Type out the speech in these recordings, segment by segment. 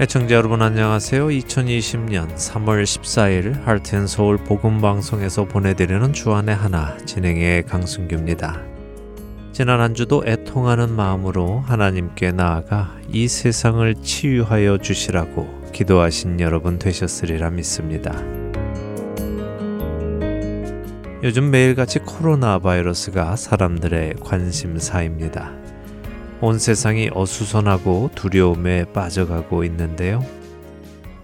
애청자 여러분 안녕하세요. 2020년 3월 14일 할텐서울 복음방송에서 보내드리는 주안의 하나 진행의 강순규입니다. 지난 한 주도 애통하는 마음으로 하나님께 나아가 이 세상을 치유하여 주시라고 기도하신 여러분 되셨으리라 믿습니다. 요즘 매일같이 코로나 바이러스가 사람들의 관심사입니다. 온 세상이 어수선하고 두려움에 빠져가고 있는데요.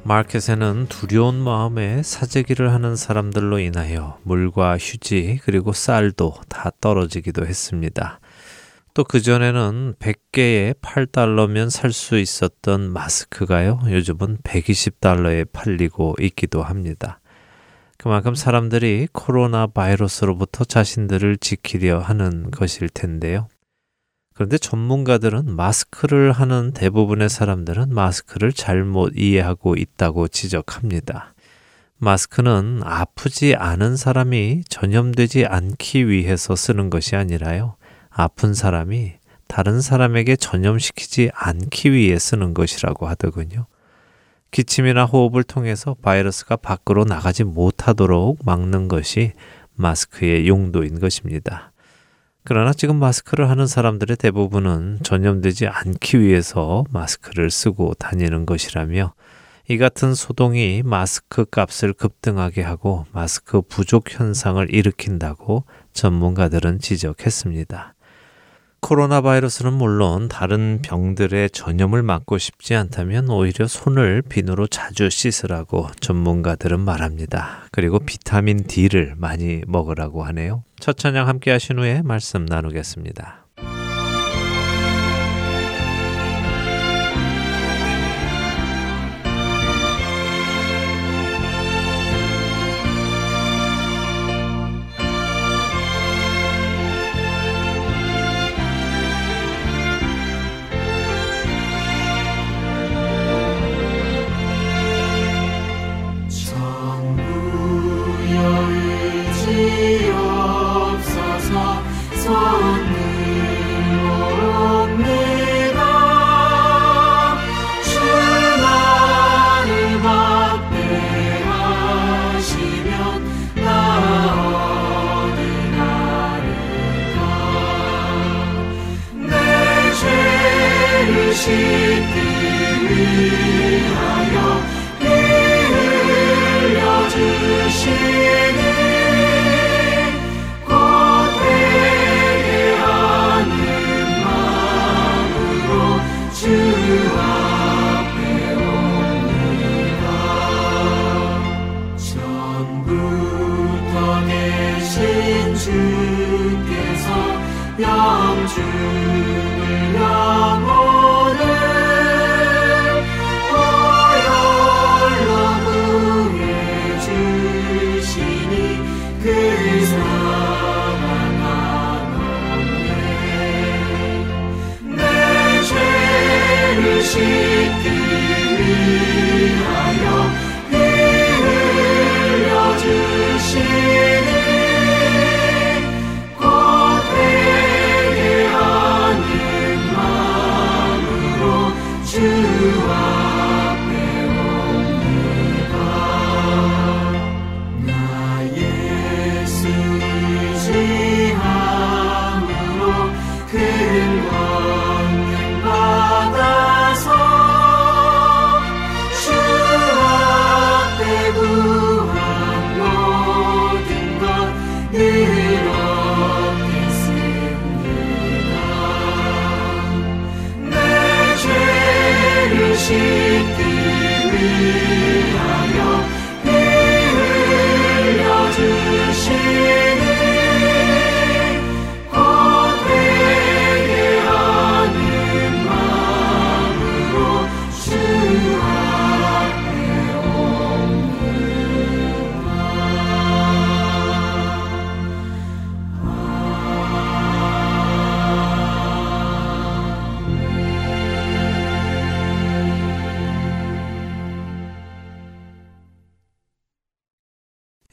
마켓에는 두려운 마음에 사재기를 하는 사람들로 인하여 물과 휴지 그리고 쌀도 다 떨어지기도 했습니다. 또 그전에는 100개에 8달러면 살 수 있었던 마스크가요, 요즘은 120달러에 팔리고 있기도 합니다. 그만큼 사람들이 코로나 바이러스로부터 자신들을 지키려 하는 것일 텐데요. 그런데 전문가들은 마스크를 하는 대부분의 사람들은 마스크를 잘못 이해하고 있다고 지적합니다. 마스크는 아프지 않은 사람이 전염되지 않기 위해서 쓰는 것이 아니라요. 아픈 사람이 다른 사람에게 전염시키지 않기 위해 쓰는 것이라고 하더군요. 기침이나 호흡을 통해서 바이러스가 밖으로 나가지 못하도록 막는 것이 마스크의 용도인 것입니다. 그러나 지금 마스크를 하는 사람들의 대부분은 전염되지 않기 위해서 마스크를 쓰고 다니는 것이라며 이 같은 소동이 마스크 값을 급등하게 하고 마스크 부족 현상을 일으킨다고 전문가들은 지적했습니다. 코로나 바이러스는 물론 다른 병들의 전염을 막고 싶지 않다면 오히려 손을 비누로 자주 씻으라고 전문가들은 말합니다. 그리고 비타민 D를 많이 먹으라고 하네요. 첫 찬양 함께 하신 후에 말씀 나누겠습니다. Jesus.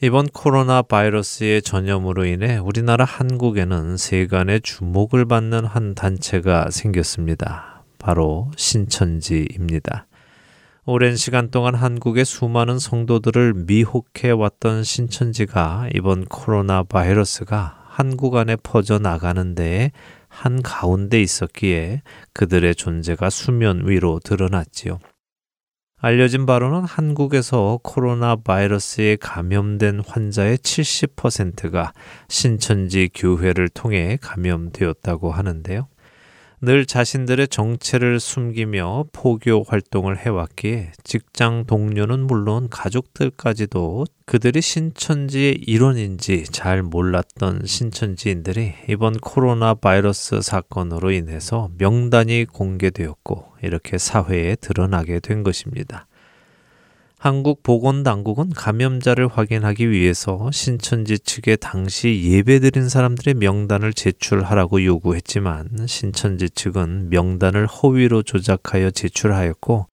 이번 코로나 바이러스의 전염으로 인해 우리나라 한국에는 세간의 주목을 받는 한 단체가 생겼습니다. 바로 신천지입니다. 오랜 시간 동안 한국의 수많은 성도들을 미혹해 왔던 신천지가 이번 코로나 바이러스가 한국 안에 퍼져 나가는데 한 가운데 있었기에 그들의 존재가 수면 위로 드러났지요. 알려진 바로는 한국에서 코로나 바이러스에 감염된 환자의 70%가 신천지 교회를 통해 감염되었다고 하는데요. 늘 자신들의 정체를 숨기며 포교 활동을 해왔기에 직장 동료는 물론 가족들까지도 그들이 신천지의 일원인지 잘 몰랐던 신천지인들이 이번 코로나 바이러스 사건으로 인해서 명단이 공개되었고 이렇게 사회에 드러나게 된 것입니다. 한국 보건당국은 감염자를 확인하기 위해서 신천지 측에 당시 예배드린 사람들의 명단을 제출하라고 요구했지만 신천지 측은 명단을 허위로 조작하여 제출하였고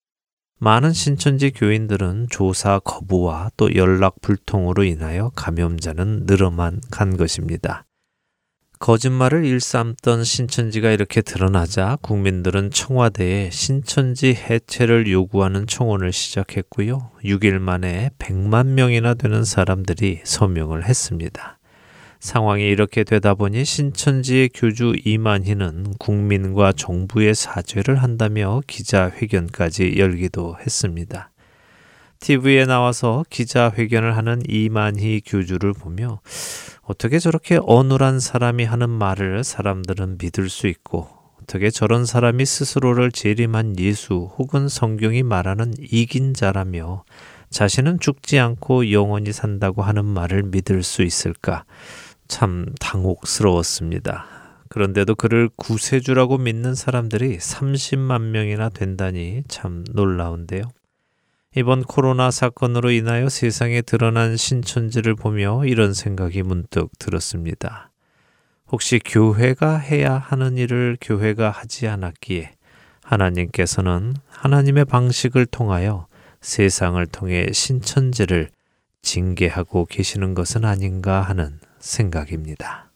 많은 신천지 교인들은 조사 거부와 또 연락 불통으로 인하여 감염자는 늘어만 간 것입니다. 거짓말을 일삼던 신천지가 이렇게 드러나자 국민들은 청와대에 신천지 해체를 요구하는 청원을 시작했고요. 6일 만에 100만 명이나 되는 사람들이 서명을 했습니다. 상황이 이렇게 되다 보니 신천지의 교주 이만희는 국민과 정부의 사죄를 한다며 기자회견까지 열기도 했습니다. TV에 나와서 기자회견을 하는 이만희 교주를 보며 어떻게 저렇게 어눌한 사람이 하는 말을 사람들은 믿을 수 있고 어떻게 저런 사람이 스스로를 재림한 예수 혹은 성경이 말하는 이긴 자라며 자신은 죽지 않고 영원히 산다고 하는 말을 믿을 수 있을까? 참 당혹스러웠습니다. 그런데도 그를 구세주라고 믿는 사람들이 30만 명이나 된다니 참 놀라운데요. 이번 코로나 사건으로 인하여 세상에 드러난 신천지를 보며 이런 생각이 문득 들었습니다. 혹시 교회가 해야 하는 일을 교회가 하지 않았기에 하나님께서는 하나님의 방식을 통하여 세상을 통해 신천지를 징계하고 계시는 것은 아닌가 하는 생각입니다.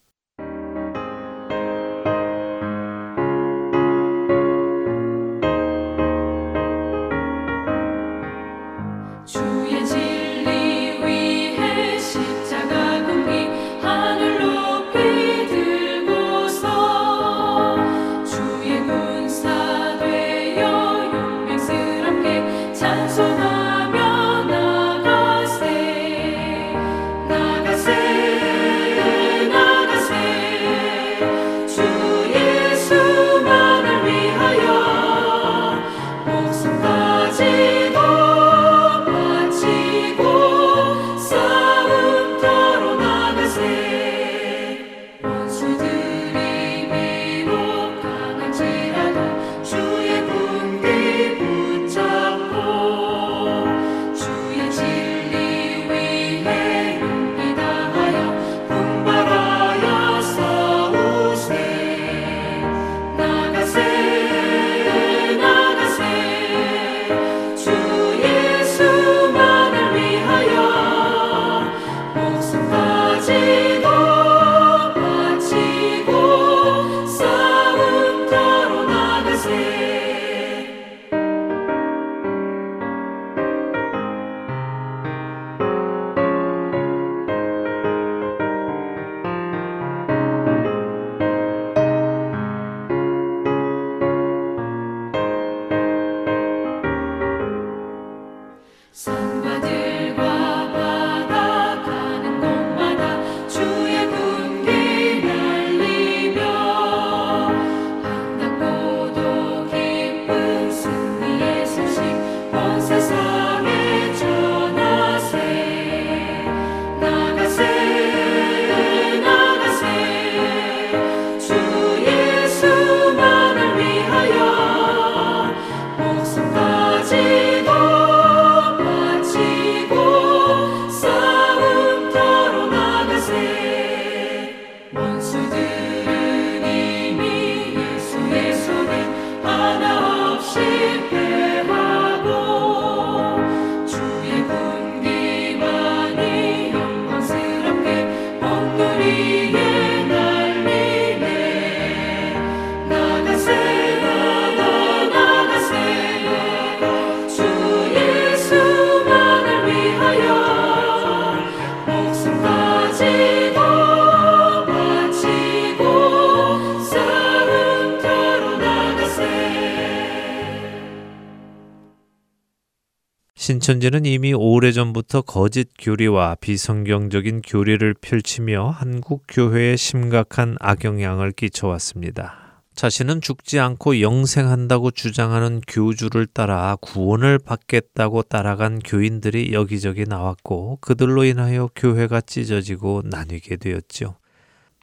신천지는 이미 오래전부터 거짓 교리와 비성경적인 교리를 펼치며 한국 교회에 심각한 악영향을 끼쳐왔습니다. 자신은 죽지 않고 영생한다고 주장하는 교주를 따라 구원을 받겠다고 따라간 교인들이 여기저기 나왔고 그들로 인하여 교회가 찢어지고 나뉘게 되었죠.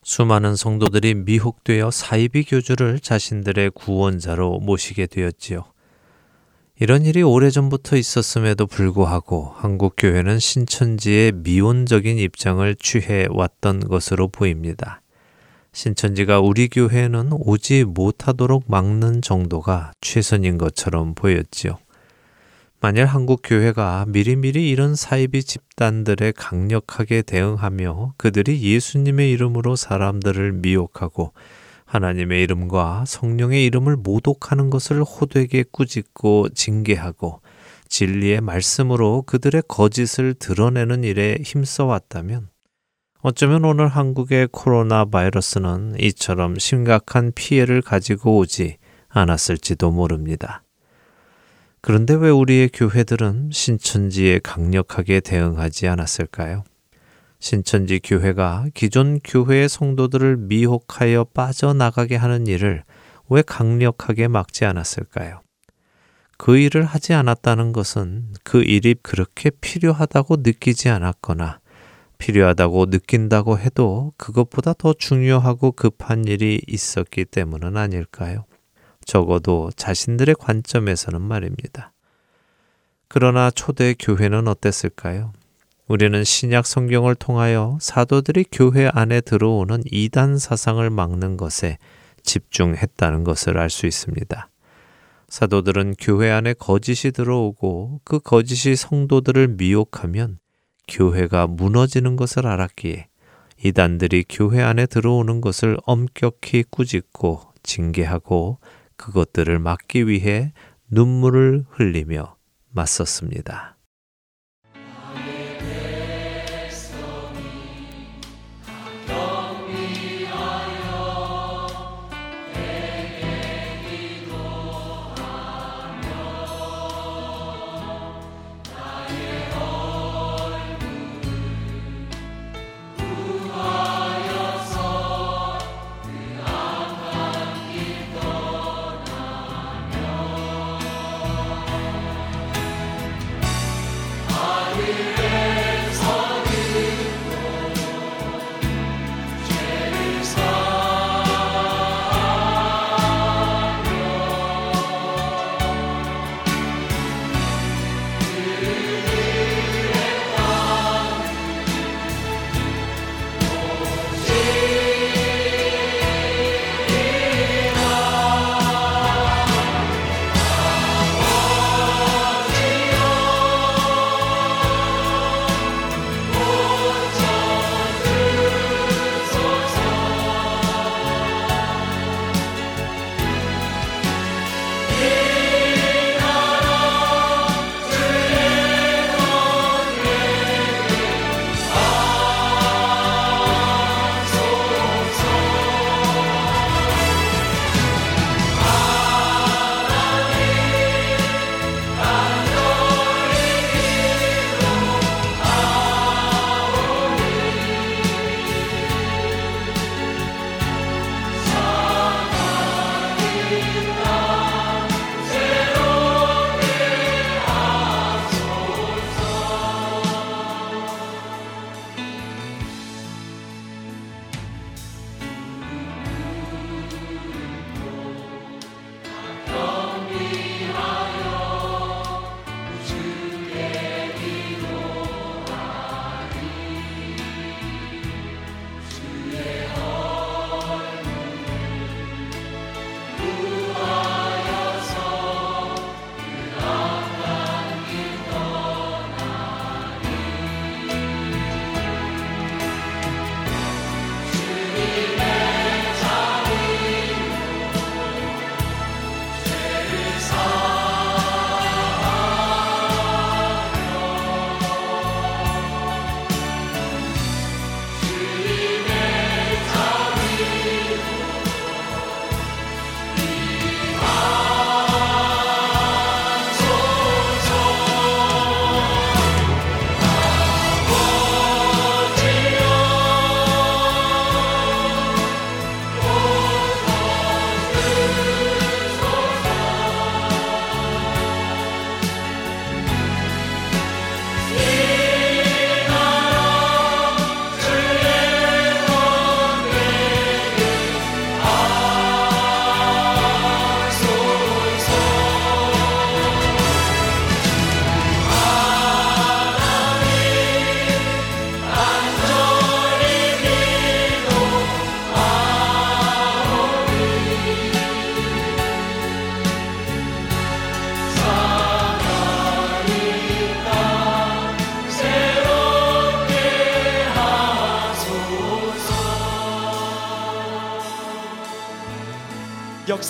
수많은 성도들이 미혹되어 사이비 교주를 자신들의 구원자로 모시게 되었지요. 이런 일이 오래전부터 있었음에도 불구하고 한국 교회는 신천지의 미온적인 입장을 취해 왔던 것으로 보입니다. 신천지가 우리 교회는 오지 못하도록 막는 정도가 최선인 것처럼 보였지요. 만일 한국 교회가 미리미리 이런 사이비 집단들에 강력하게 대응하며 그들이 예수님의 이름으로 사람들을 미혹하고 하나님의 이름과 성령의 이름을 모독하는 것을 호되게 꾸짖고 징계하고 진리의 말씀으로 그들의 거짓을 드러내는 일에 힘써 왔다면 어쩌면 오늘 한국의 코로나 바이러스는 이처럼 심각한 피해를 가지고 오지 않았을지도 모릅니다. 그런데 왜 우리의 교회들은 신천지에 강력하게 대응하지 않았을까요? 신천지 교회가 기존 교회의 성도들을 미혹하여 빠져나가게 하는 일을 왜 강력하게 막지 않았을까요? 그 일을 하지 않았다는 것은 그 일이 그렇게 필요하다고 느끼지 않았거나 필요하다고 느낀다고 해도 그것보다 더 중요하고 급한 일이 있었기 때문은 아닐까요? 적어도 자신들의 관점에서는 말입니다. 그러나 초대 교회는 어땠을까요? 우리는 신약 성경을 통하여 사도들이 교회 안에 들어오는 이단 사상을 막는 것에 집중했다는 것을 알 수 있습니다. 사도들은 교회 안에 거짓이 들어오고 그 거짓이 성도들을 미혹하면 교회가 무너지는 것을 알았기에 이단들이 교회 안에 들어오는 것을 엄격히 꾸짖고 징계하고 그것들을 막기 위해 눈물을 흘리며 맞섰습니다.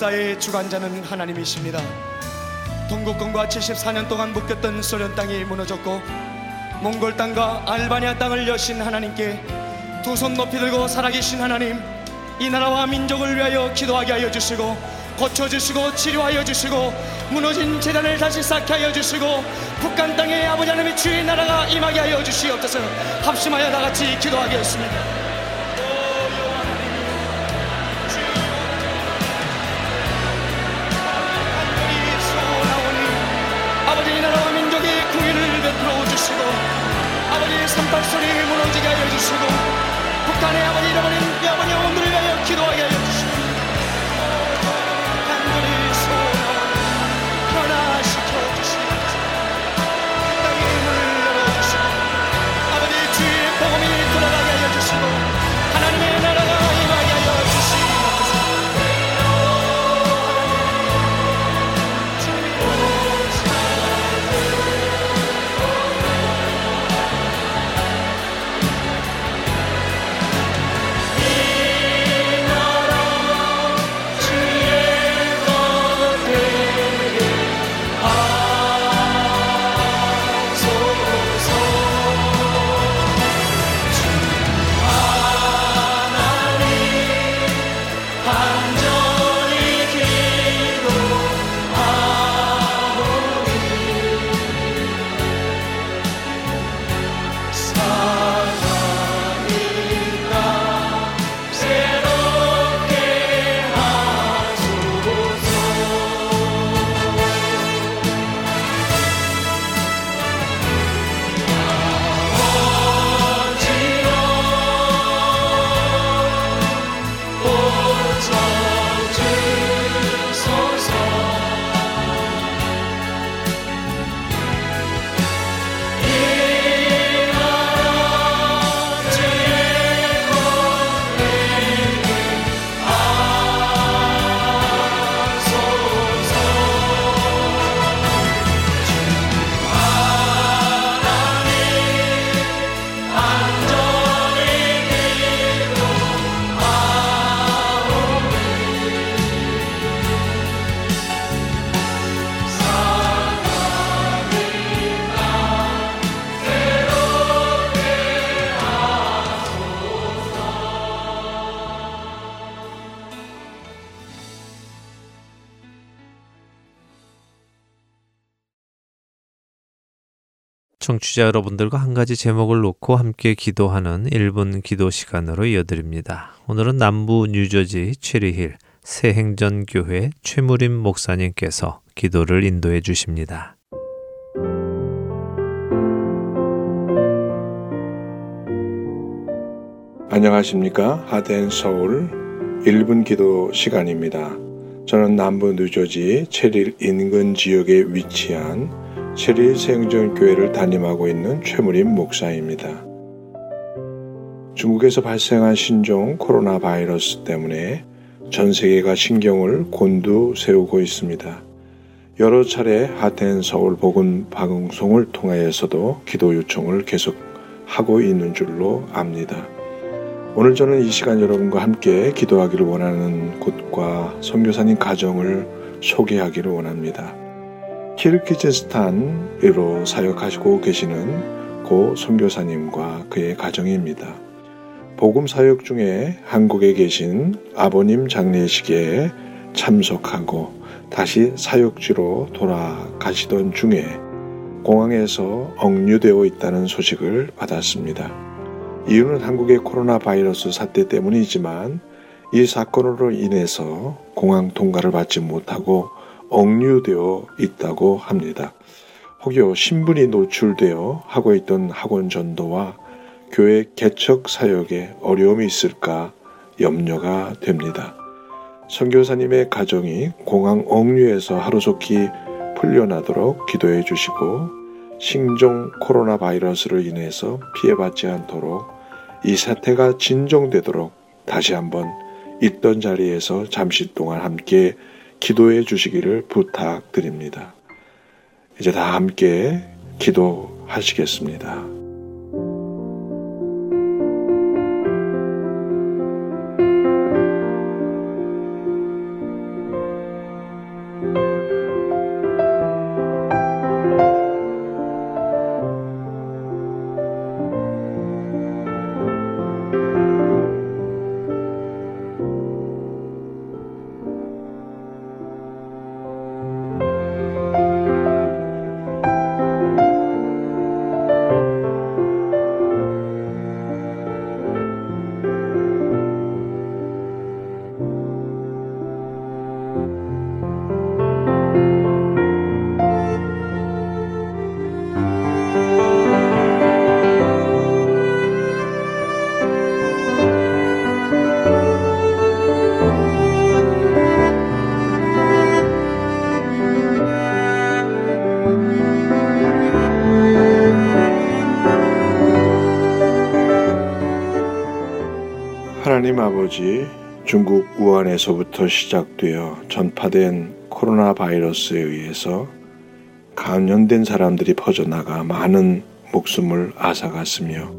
역사의 주관자는 하나님이십니다. 동국권과 74년 동안 묶였던 소련 땅이 무너졌고 몽골 땅과 알바니아 땅을 여신 하나님께 두 손 높이 들고 살아계신 하나님 이 나라와 민족을 위하여 기도하게 하여 주시고 고쳐주시고 치료하여 주시고 무너진 재단을 다시 쌓게 하여 주시고 북한 땅에 아버지 하나님의 주의 나라가 임하게 하여 주시옵소서 합심하여 다같이 기도하겠습니다 산발소리 무너지게 하여 주시고 북한의 아버지 잃어버린 이 아버지 영혼들을 위하여 청취자 여러분들과 한 가지 제목을 놓고 함께 기도하는 1분 기도 시간으로 이어드립니다. 오늘은 남부 뉴저지 체리힐 새행전교회 최무림 목사님께서 기도를 인도해 주십니다. 안녕하십니까 하덴 서울 1분 기도 시간입니다. 저는 남부 뉴저지 체릴 인근 지역에 위치한 체릴 생전교회를 담임하고 있는 최무림 목사입니다. 중국에서 발생한 신종 코로나 바이러스 때문에 전 세계가 신경을 곤두세우고 있습니다. 여러 차례 하텐 서울 복음 방송을 통하여서도 기도 요청을 계속 하고 있는 줄로 압니다. 오늘 저는 이 시간 여러분과 함께 기도하기를 원하는 곳과 선교사님 가정을 소개하기를 원합니다. 키르키즈스탄으로 사역하시고 계시는 고 선교사님과 그의 가정입니다. 복음 사역 중에 한국에 계신 아버님 장례식에 참석하고 다시 사역지로 돌아가시던 중에 공항에서 억류되어 있다는 소식을 받았습니다. 이유는 한국의 코로나 바이러스 사태 때문이지만 이 사건으로 인해서 공항 통과를 받지 못하고 억류되어 있다고 합니다. 혹여 신분이 노출되어 하고 있던 학원 전도와 교회 개척 사역에 어려움이 있을까 염려가 됩니다. 선교사님의 가정이 공항 억류에서 하루속히 풀려나도록 기도해 주시고 신종 코로나 바이러스를 인해서 피해받지 않도록 이 사태가 진정되도록 다시 한번 있던 자리에서 잠시 동안 함께 기도해 주시기를 부탁드립니다. 이제 다 함께 기도하시겠습니다. 아버지 중국 우한에서부터 시작되어 전파된 코로나 바이러스에 의해서 감염된 사람들이 퍼져나가 많은 목숨을 앗아갔으며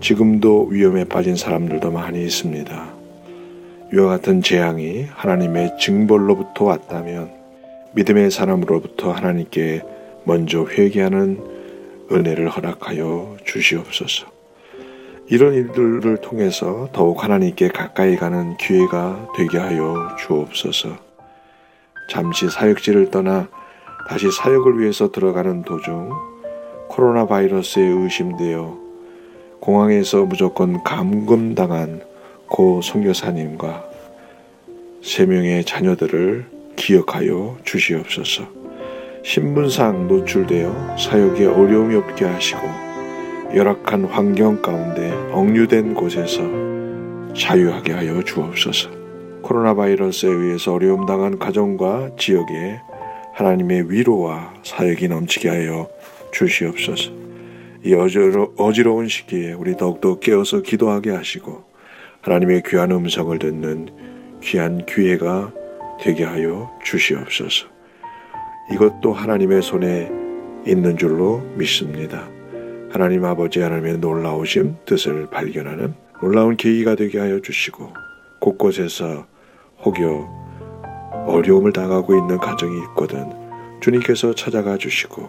지금도 위험에 빠진 사람들도 많이 있습니다. 이와 같은 재앙이 하나님의 징벌로부터 왔다면 믿음의 사람으로부터 하나님께 먼저 회개하는 은혜를 허락하여 주시옵소서. 이런 일들을 통해서 더욱 하나님께 가까이 가는 기회가 되게 하여 주옵소서. 잠시 사역지를 떠나 다시 사역을 위해서 들어가는 도중 코로나 바이러스에 의심되어 공항에서 무조건 감금당한 고 선교사님과 세 명의 자녀들을 기억하여 주시옵소서. 신분상 노출되어 사역에 어려움이 없게 하시고 열악한 환경 가운데 억류된 곳에서 자유하게 하여 주옵소서. 코로나 바이러스에 의해서 어려움 당한 가정과 지역에 하나님의 위로와 사역이 넘치게 하여 주시옵소서. 이 어지러, 어지러운 시기에 우리 더욱더 깨어서 기도하게 하시고 하나님의 귀한 음성을 듣는 귀한 기회가 되게 하여 주시옵소서. 이것도 하나님의 손에 있는 줄로 믿습니다. 하나님 아버지 하나님의 놀라우신 뜻을 발견하는 놀라운 계기가 되게 하여 주시고 곳곳에서 혹여 어려움을 당하고 있는 가정이 있거든 주님께서 찾아가 주시고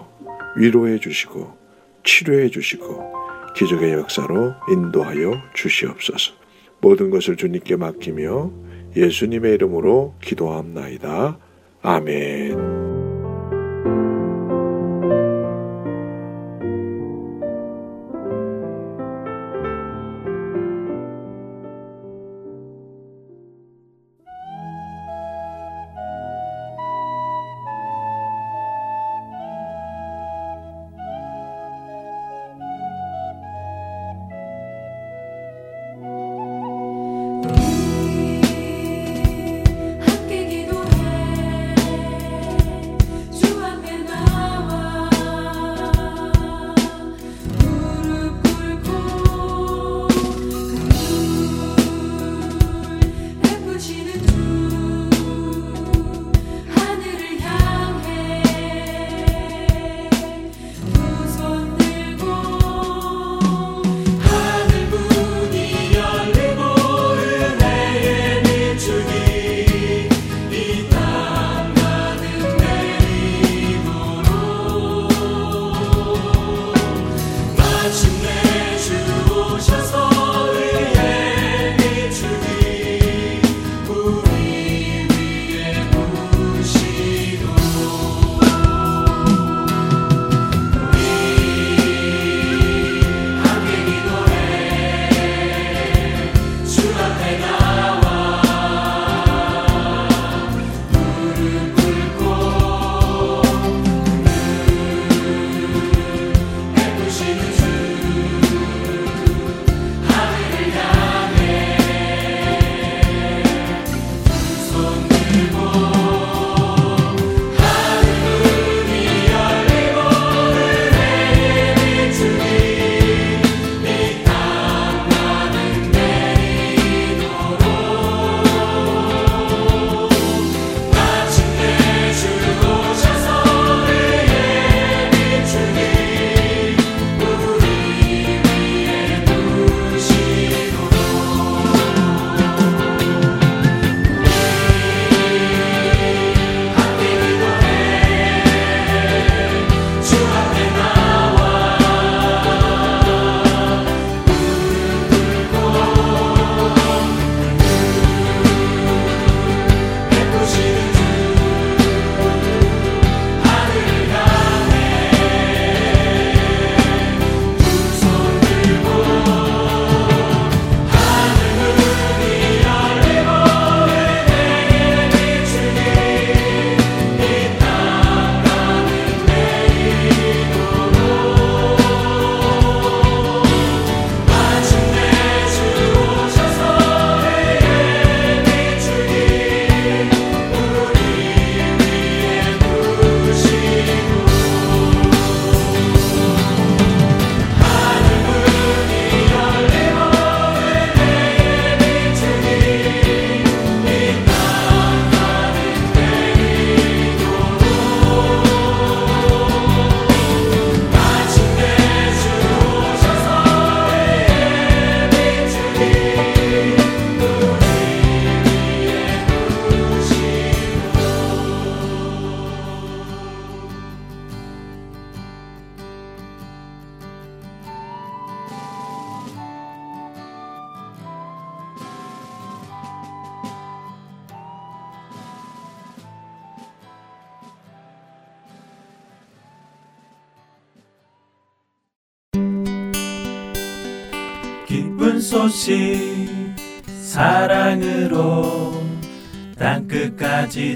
위로해 주시고 치료해 주시고 기적의 역사로 인도하여 주시옵소서. 모든 것을 주님께 맡기며 예수님의 이름으로 기도합나이다. 아멘.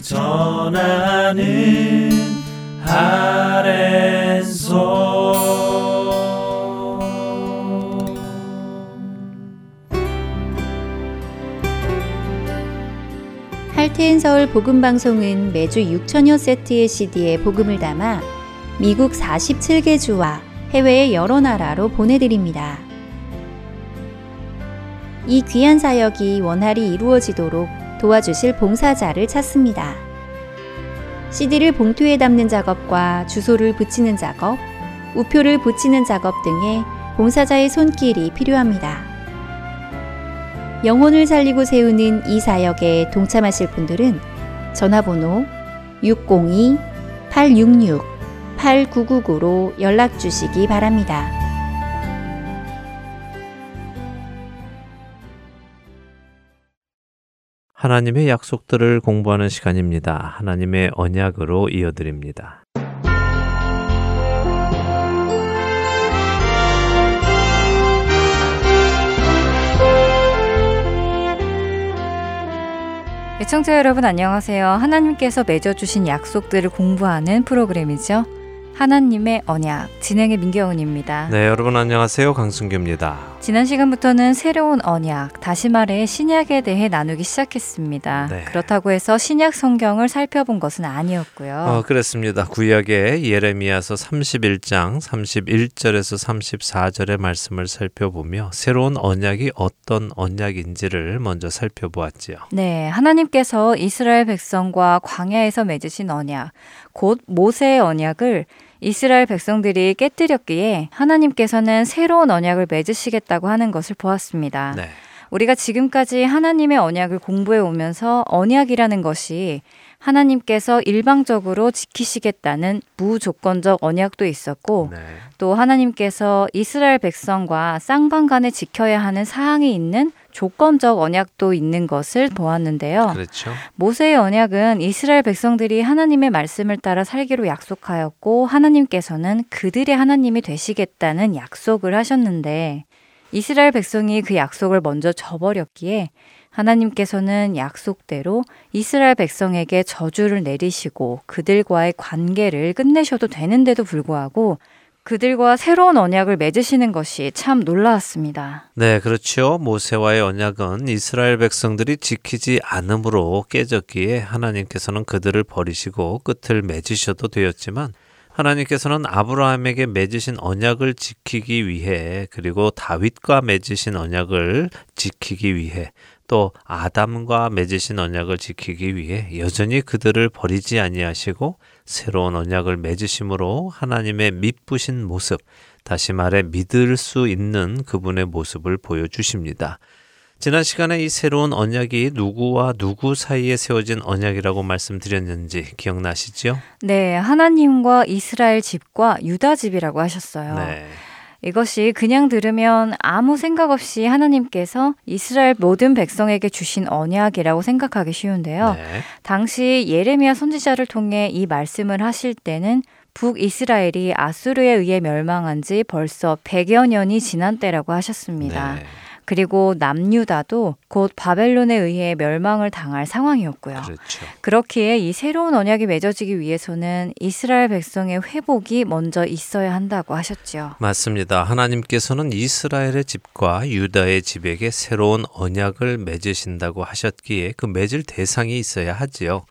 전하는 아랜소 할트앤 서울 복음 방송은 매주 6천여 세트의 CD에 복음을 담아 미국 47개 주와 해외의 여러 나라로 보내드립니다. 이 귀한 사역이 원활히 이루어지도록 도와주실 봉사자를 찾습니다. CD를 봉투에 담는 작업과 주소를 붙이는 작업, 우표를 붙이는 작업 등의 봉사자의 손길이 필요합니다. 영혼을 살리고 세우는 이 사역에 동참하실 분들은 전화번호 602-866-8999로 연락 주시기 바랍니다. 하나님의 약속들을 공부하는 시간입니다. 하나님의 언약으로 이어드립니다. 애청자 여러분 안녕하세요. 하나님께서 맺어주신 약속들을 공부하는 프로그램이죠. 하나님의 언약 진행의 민경은입니다. 네, 여러분 안녕하세요. 강승규입니다. 지난 시간부터는 새로운 언약, 다시 말해 신약에 대해 나누기 시작했습니다. 네. 그렇다고 해서 신약 성경을 살펴본 것은 아니었고요. 어, 그렇습니다. 구약의 예레미야서 31장 31절에서 34절의 말씀을 살펴보며 새로운 언약이 어떤 언약인지를 먼저 살펴보았지요. 네, 하나님께서 이스라엘 백성과 광야에서 맺으신 언약, 곧 모세의 언약을 이스라엘 백성들이 깨뜨렸기에 하나님께서는 새로운 언약을 맺으시겠다고 하는 것을 보았습니다. 네. 우리가 지금까지 하나님의 언약을 공부해 오면서 언약이라는 것이 하나님께서 일방적으로 지키시겠다는 무조건적 언약도 있었고 네. 또 하나님께서 이스라엘 백성과 쌍방 간에 지켜야 하는 사항이 있는 조건적 언약도 있는 것을 보았는데요. 그렇죠. 모세의 언약은 이스라엘 백성들이 하나님의 말씀을 따라 살기로 약속하였고 하나님께서는 그들의 하나님이 되시겠다는 약속을 하셨는데 이스라엘 백성이 그 약속을 먼저 저버렸기에 하나님께서는 약속대로 이스라엘 백성에게 저주를 내리시고 그들과의 관계를 끝내셔도 되는데도 불구하고 그들과 새로운 언약을 맺으시는 것이 참 놀라웠습니다. 네, 그렇죠. 모세와의 언약은 이스라엘 백성들이 지키지 않음으로 깨졌기에 하나님께서는 그들을 버리시고 끝을 맺으셔도 되었지만 하나님께서는 아브라함에게 맺으신 언약을 지키기 위해 그리고 다윗과 맺으신 언약을 지키기 위해 또 아담과 맺으신 언약을 지키기 위해 여전히 그들을 버리지 아니하시고 새로운 언약을 맺으심으로 하나님의 믿부신 모습, 다시 말해 믿을 수 있는 그분의 모습을 보여주십니다. 지난 시간에 이 새로운 언약이 누구와 누구 사이에 세워진 언약이라고 말씀드렸는지 기억나시죠? 네, 하나님과 이스라엘 집과 유다 집이라고 하셨어요. 네. 이것이 그냥 들으면 아무 생각 없이 하나님께서 이스라엘 모든 백성에게 주신 언약이라고 생각하기 쉬운데요. 네. 당시 예레미야 선지자를 통해 이 말씀을 하실 때는 북이스라엘이 아수르에 의해 멸망한 지 벌써 100여 년이 지난 때라고 하셨습니다. 네. 그리고 남유다도 곧 바벨론에 의해 멸망을 당할 상황이었고요. 그렇죠. 그렇기에 이 새로운 언약이 맺어지기 위해서는 이스라엘 백성의 회복이 먼저 있어야 한다고 하셨죠. 맞습니다. 하나님께서는 이스라엘의 집과 유다의 집에게 새로운 언약을 맺으신다고 하셨기에 그 맺을 대상이 있어야 하지요.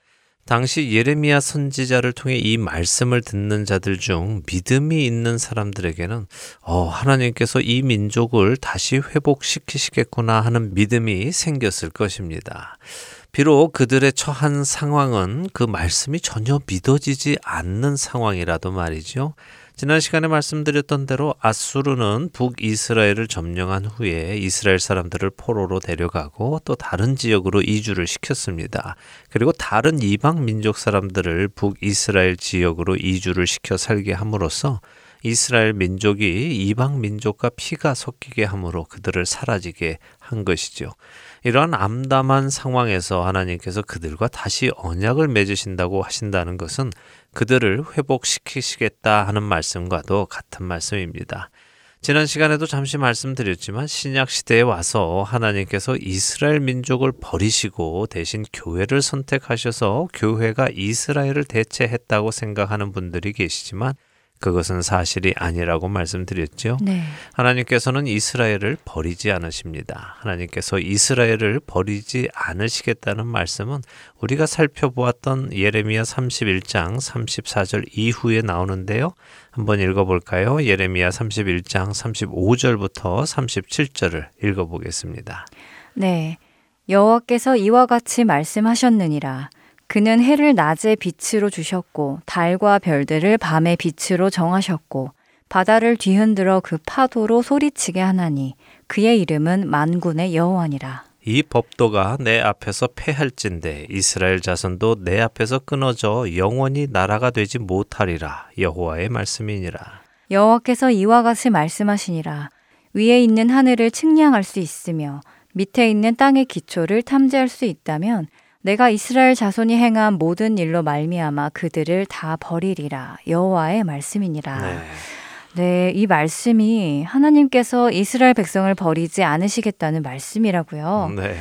당시 예레미야 선지자를 통해 이 말씀을 듣는 자들 중 믿음이 있는 사람들에게는 어, 하나님께서 이 민족을 다시 회복시키시겠구나 하는 믿음이 생겼을 것입니다. 비록 그들의 처한 상황은 그 말씀이 전혀 믿어지지 않는 상황이라도 말이죠. 지난 시간에 말씀드렸던 대로 아수르는 북이스라엘을 점령한 후에 이스라엘 사람들을 포로로 데려가고 또 다른 지역으로 이주를 시켰습니다. 그리고 다른 이방 민족 사람들을 북이스라엘 지역으로 이주를 시켜 살게 함으로써 이스라엘 민족이 이방 민족과 피가 섞이게 함으로 그들을 사라지게 한 것이죠. 이러한 암담한 상황에서 하나님께서 그들과 다시 언약을 맺으신다고 하신다는 것은 그들을 회복시키시겠다 하는 말씀과도 같은 말씀입니다. 지난 시간에도 잠시 말씀드렸지만 신약 시대에 와서 하나님께서 이스라엘 민족을 버리시고 대신 교회를 선택하셔서 교회가 이스라엘을 대체했다고 생각하는 분들이 계시지만 그것은 사실이 아니라고 말씀드렸죠. 네. 하나님께서는 이스라엘을 버리지 않으십니다. 하나님께서 이스라엘을 버리지 않으시겠다는 말씀은 우리가 살펴보았던 예레미야 31장 34절 이후에 나오는데요. 한번 읽어볼까요? 예레미야 31장 35절부터 37절을 읽어보겠습니다. 네. 여호와께서 이와 같이 말씀하셨느니라. 그는 해를 낮에 빛으로 주셨고 달과 별들을 밤의 빛으로 정하셨고 바다를 뒤흔들어 그 파도로 소리치게 하나니 그의 이름은 만군의 여호와니라. 이 법도가 내 앞에서 패할진대 이스라엘 자손도 내 앞에서 끊어져 영원히 나라가 되지 못하리라 여호와의 말씀이니라. 여호와께서 이와 같이 말씀하시니라. 위에 있는 하늘을 측량할 수 있으며 밑에 있는 땅의 기초를 탐지할 수 있다면 내가 이스라엘 자손이 행한 모든 일로 말미암아 그들을 다 버리리라 여호와의 말씀이니라. 네. 네, 이 말씀이 하나님께서 이스라엘 백성을 버리지 않으시겠다는 말씀이라고요. 네.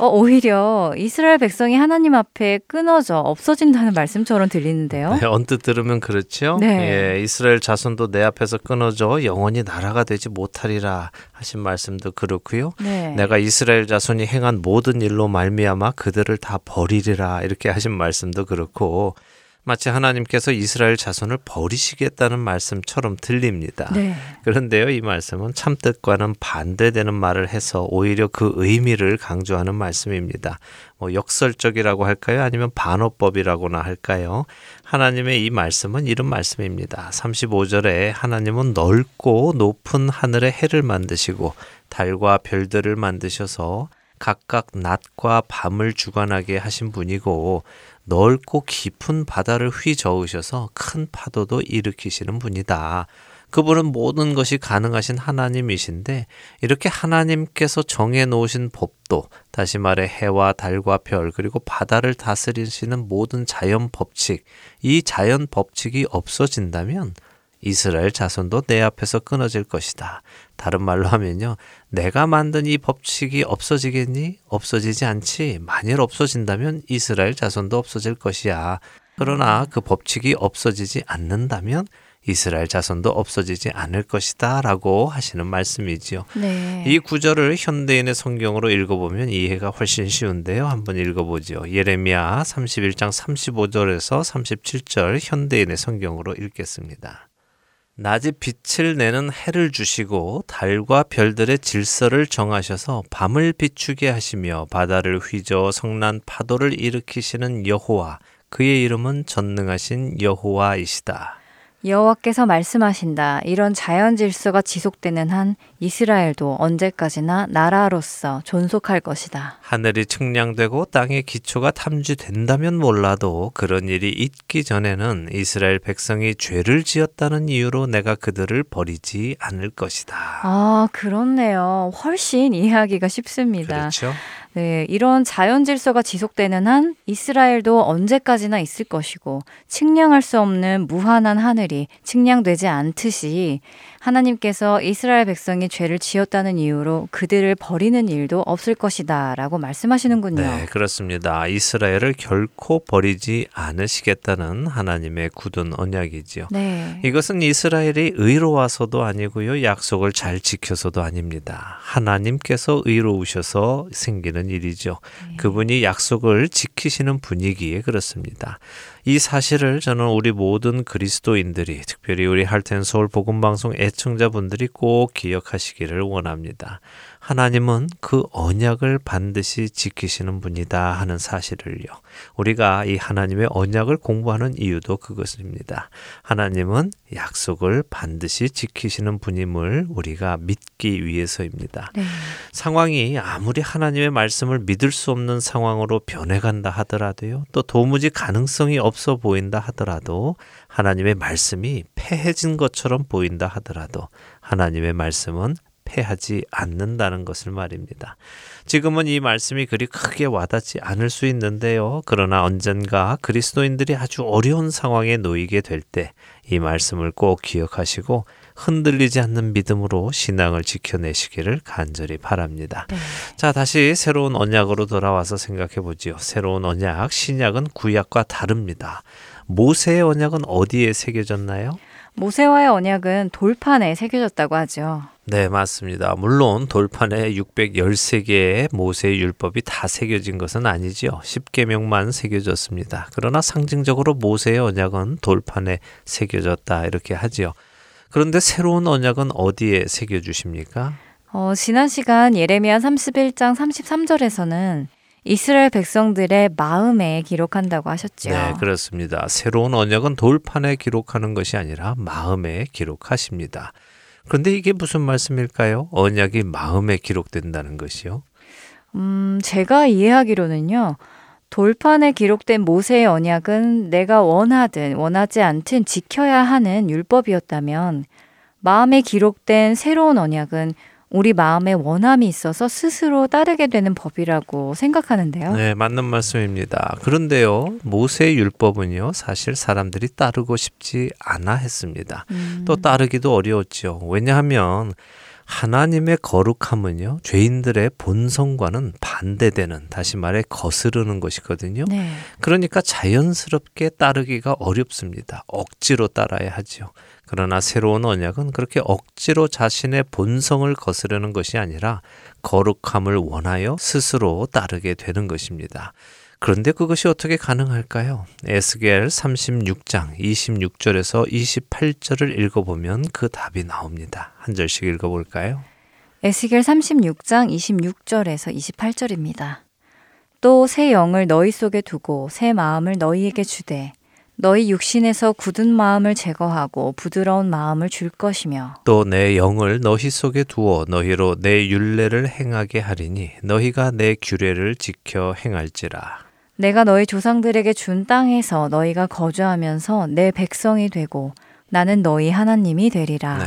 어, 오히려 이스라엘 백성이 하나님 앞에 끊어져 없어진다는 말씀처럼 들리는데요. 네, 언뜻 들으면 그렇죠. 네. 예, 이스라엘 자손도 내 앞에서 끊어져 영원히 나라가 되지 못하리라 하신 말씀도 그렇고요. 네. 내가 이스라엘 자손이 행한 모든 일로 말미암아 그들을 다 버리리라 이렇게 하신 말씀도 그렇고 마치 하나님께서 이스라엘 자손을 버리시겠다는 말씀처럼 들립니다. 네. 그런데요, 이 말씀은 참뜻과는 반대되는 말을 해서 오히려 그 의미를 강조하는 말씀입니다. 뭐 역설적이라고 할까요? 아니면 반어법이라고나 할까요? 하나님의 이 말씀은 이런 말씀입니다. 35절에 하나님은 넓고 높은 하늘의 해를 만드시고 달과 별들을 만드셔서 각각 낮과 밤을 주관하게 하신 분이고 넓고 깊은 바다를 휘저으셔서 큰 파도도 일으키시는 분이다. 그분은 모든 것이 가능하신 하나님이신데 이렇게 하나님께서 정해 놓으신 법도 다시 말해 해와 달과 별 그리고 바다를 다스리시는 모든 자연 법칙 이 자연 법칙이 없어진다면 이스라엘 자손도 내 앞에서 끊어질 것이다. 다른 말로 하면요. 내가 만든 이 법칙이 없어지겠니? 없어지지 않지. 만일 없어진다면 이스라엘 자손도 없어질 것이야. 그러나 그 법칙이 없어지지 않는다면 이스라엘 자손도 없어지지 않을 것이다. 라고 하시는 말씀이지요. 네. 이 구절을 현대인의 성경으로 읽어보면 이해가 훨씬 쉬운데요. 한번 읽어보죠. 예레미야 31장 35절에서 37절 현대인의 성경으로 읽겠습니다. 낮에 빛을 내는 해를 주시고 달과 별들의 질서를 정하셔서 밤을 비추게 하시며 바다를 휘저 성난 파도를 일으키시는 여호와 그의 이름은 전능하신 여호와이시다. 여호와께서 말씀하신다. 이런 자연 질서가 지속되는 한 이스라엘도 언제까지나 나라로서 존속할 것이다. 하늘이 측량되고 땅의 기초가 탐지된다면 몰라도 그런 일이 있기 전에는 이스라엘 백성이 죄를 지었다는 이유로 내가 그들을 버리지 않을 것이다. 아, 그렇네요. 훨씬 이해하기가 쉽습니다. 그렇죠? 네, 이런 자연 질서가 지속되는 한 이스라엘도 언제까지나 있을 것이고 측량할 수 없는 무한한 하늘이 측량되지 않듯이 하나님께서 이스라엘 백성이 죄를 지었다는 이유로 그들을 버리는 일도 없을 것이다 라고 말씀하시는군요. 네, 그렇습니다. 이스라엘을 결코 버리지 않으시겠다는 하나님의 굳은 언약이지요. 네. 이것은 이스라엘이 의로워서도 아니고요. 약속을 잘 지켜서도 아닙니다. 하나님께서 의로우셔서 생기는 일이죠. 그분이 약속을 지키시는 분위기에 그렇습니다. 이 사실을 저는 우리 모든 그리스도인들이 특별히 우리 할텐 서울 복음 방송 애청자분들이 꼭 기억하시기를 원합니다. 하나님은 그 언약을 반드시 지키시는 분이다 하는 사실을요. 우리가 이 하나님의 언약을 공부하는 이유도 그것입니다. 하나님은 약속을 반드시 지키시는 분임을 우리가 믿기 위해서입니다. 네. 상황이 아무리 하나님의 말씀을 믿을 수 없는 상황으로 변해간다 하더라도요. 또 도무지 가능성이 없어 보인다 하더라도 하나님의 말씀이 패해진 것처럼 보인다 하더라도 하나님의 말씀은 패하지 않는다는 것을 말입니다. 지금은 이 말씀이 그리 크게 와닿지 않을 수 있는데요. 그러나 언젠가 그리스도인들이 아주 어려운 상황에 놓이게 될 때 이 말씀을 꼭 기억하시고 흔들리지 않는 믿음으로 신앙을 지켜내시기를 간절히 바랍니다. 네. 자, 다시 새로운 언약으로 돌아와서 생각해 보지요. 새로운 언약, 신약은 구약과 다릅니다. 모세의 언약은 어디에 새겨졌나요? 모세와의 언약은 돌판에 새겨졌다고 하죠. 네, 맞습니다. 물론 돌판에 613개의 모세의 율법이 다 새겨진 것은 아니지요. 10계명만 새겨졌습니다. 그러나 상징적으로 모세의 언약은 돌판에 새겨졌다 이렇게 하지요. 그런데 새로운 언약은 어디에 새겨 주십니까? 어, 지난 시간 예레미야 31장 33절에서는 이스라엘 백성들의 마음에 기록한다고 하셨죠. 네, 그렇습니다. 새로운 언약은 돌판에 기록하는 것이 아니라 마음에 기록하십니다. 그런데 이게 무슨 말씀일까요? 언약이 마음에 기록된다는 것이요? 음, 제가 이해하기로는요. 돌판에 기록된 모세의 언약은 내가 원하든 원하지 않든 지켜야 하는 율법이었다면 마음에 기록된 새로운 언약은 우리 마음에 원함이 있어서 스스로 따르게 되는 법이라고 생각하는데요. 네, 맞는 말씀입니다. 그런데요, 모세의 율법은요, 사실 사람들이 따르고 싶지 않아 했습니다. 음. 또 따르기도 어려웠죠. 왜냐하면 하나님의 거룩함은요, 죄인들의 본성과는 반대되는, 다시 말해 거스르는 것이거든요. 네. 그러니까 자연스럽게 따르기가 어렵습니다. 억지로 따라야 하죠. 그러나 새로운 언약은 그렇게 억지로 자신의 본성을 거스르는 것이 아니라 거룩함을 원하여 스스로 따르게 되는 것입니다. 그런데 그것이 어떻게 가능할까요? 에스겔 36장 26절에서 28절을 읽어보면 그 답이 나옵니다. 한 절씩 읽어볼까요? 에스겔 36장 26절에서 28절입니다. 또 새 영을 너희 속에 두고 새 마음을 너희에게 주되 너희 육신에서 굳은 마음을 제거하고 부드러운 마음을 줄 것이며 또 내 영을 너희 속에 두어 너희로 내 율례를 행하게 하리니 너희가 내 규례를 지켜 행할지라 내가 너희 조상들에게 준 땅에서 너희가 거주하면서 내 백성이 되고 나는 너희 하나님이 되리라. 네.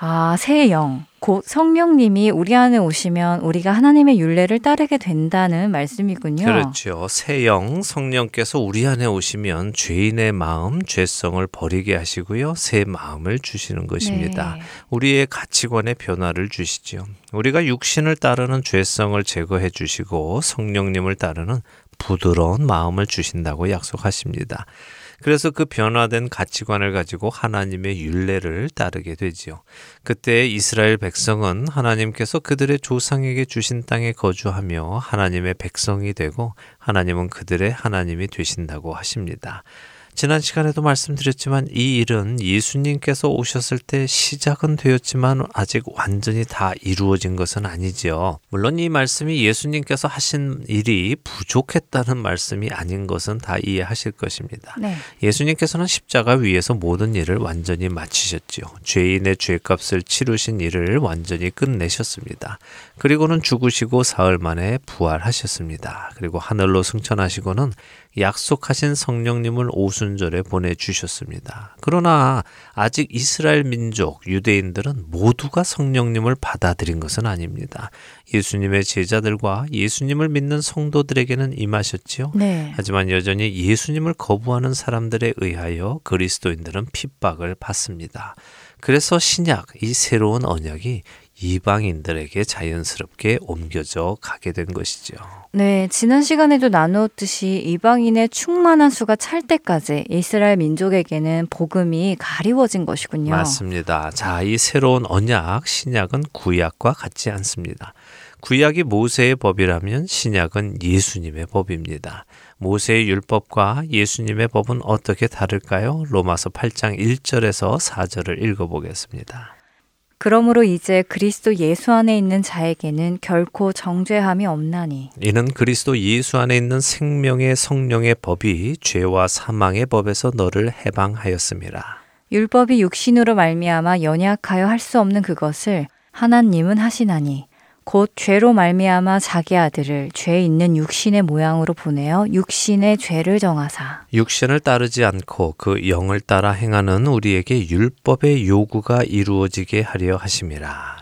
아, 새 영, 곧 성령님이 우리 안에 오시면 우리가 하나님의 윤례를 따르게 된다는 말씀이군요. 그렇죠. 새 영, 성령께서 우리 안에 오시면 죄인의 마음, 죄성을 버리게 하시고요. 새 마음을 주시는 것입니다. 네. 우리의 가치관의 변화를 주시죠. 우리가 육신을 따르는 죄성을 제거해 주시고 성령님을 따르는 부드러운 마음을 주신다고 약속하십니다. 그래서 그 변화된 가치관을 가지고 하나님의 윤례를 따르게 되지요. 그때 이스라엘 백성은 하나님께서 그들의 조상에게 주신 땅에 거주하며 하나님의 백성이 되고 하나님은 그들의 하나님이 되신다고 하십니다. 지난 시간에도 말씀드렸지만 이 일은 예수님께서 오셨을 때 시작은 되었지만 아직 완전히 다 이루어진 것은 아니지요. 물론 이 말씀이 예수님께서 하신 일이 부족했다는 말씀이 아닌 것은 다 이해하실 것입니다. 네. 예수님께서는 십자가 위에서 모든 일을 완전히 마치셨지요. 죄인의 죄값을 치르신 일을 완전히 끝내셨습니다. 그리고는 죽으시고 사흘 만에 부활하셨습니다. 그리고 하늘로 승천하시고는 약속하신 성령님을 오순절에 보내주셨습니다. 그러나 아직 이스라엘 민족, 유대인들은 모두가 성령님을 받아들인 것은 아닙니다. 예수님의 제자들과 예수님을 믿는 성도들에게는 임하셨지요. 네. 하지만 여전히 예수님을 거부하는 사람들에 의하여 그리스도인들은 핍박을 받습니다. 그래서 신약, 이 새로운 언약이 이방인들에게 자연스럽게 옮겨져 가게 된 것이죠. 네, 지난 시간에도 나누었듯이 이방인의 충만한 수가 찰 때까지 이스라엘 민족에게는 복음이 가리워진 것이군요. 맞습니다. 자, 이 새로운 언약, 신약은 구약과 같지 않습니다. 구약이 모세의 법이라면 신약은 예수님의 법입니다. 모세의 율법과 예수님의 법은 어떻게 다를까요? 로마서 8장 1절에서 4절을 읽어보겠습니다. 그러므로 이제 그리스도 예수 안에 있는 자에게는 결코 정죄함이 없나니. 이는 그리스도 예수 안에 있는 생명의 성령의 법이 죄와 사망의 법에서 너를 해방하였음이라 율법이 육신으로 말미암아 연약하여 할 수 없는 그것을 하나님은 하시나니 곧 죄로 말미암아 자기 아들을 죄 있는 육신의 모양으로 보내어 육신의 죄를 정하사 육신을 따르지 않고 그 영을 따라 행하는 우리에게 율법의 요구가 이루어지게 하려 하심이라.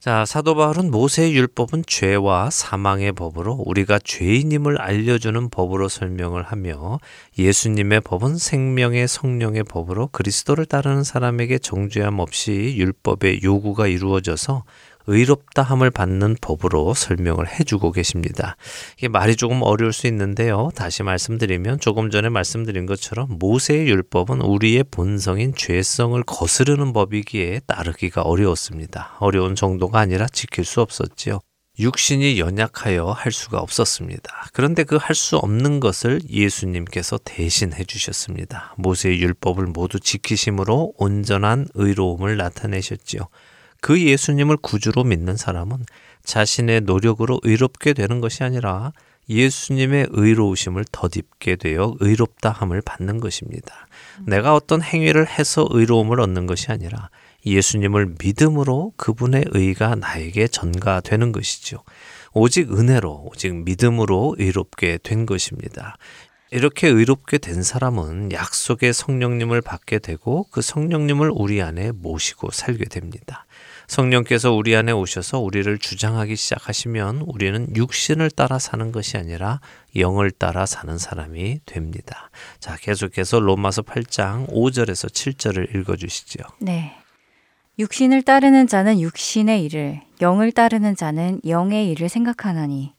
자, 사도 바울은 모세의 율법은 죄와 사망의 법으로 우리가 죄인임을 알려주는 법으로 설명을 하며 예수님의 법은 생명의 성령의 법으로 그리스도를 따르는 사람에게 정죄함 없이 율법의 요구가 이루어져서 의롭다함을 받는 법으로 설명을 해주고 계십니다. 이게 말이 조금 어려울 수 있는데요. 다시 말씀드리면 조금 전에 말씀드린 것처럼 모세의 율법은 우리의 본성인 죄성을 거스르는 법이기에 따르기가 어려웠습니다. 어려운 정도가 아니라 지킬 수 없었지요. 육신이 연약하여 할 수가 없었습니다. 그런데 그 할 수 없는 것을 예수님께서 대신해 주셨습니다. 모세의 율법을 모두 지키심으로 온전한 의로움을 나타내셨지요. 그 예수님을 구주로 믿는 사람은 자신의 노력으로 의롭게 되는 것이 아니라 예수님의 의로우심을 덧입게 되어 의롭다함을 받는 것입니다. 내가 어떤 행위를 해서 의로움을 얻는 것이 아니라 예수님을 믿음으로 그분의 의가 나에게 전가되는 것이죠. 오직 은혜로, 오직 믿음으로 의롭게 된 것입니다. 이렇게 의롭게 된 사람은 약속의 성령님을 받게 되고 그 성령님을 우리 안에 모시고 살게 됩니다. 성령께서 우리 안에 오셔서 우리를 주장하기 시작하시면 우리는 육신을 따라 사는 것이 아니라 영을 따라 사는 사람이 됩니다. 자, 계속해서 로마서 8장 5절에서 7절을 읽어 주시죠. 네. 육신을 따르는 자는 육신의 일을, 영을 따르는 자는 영의 일을 생각하나니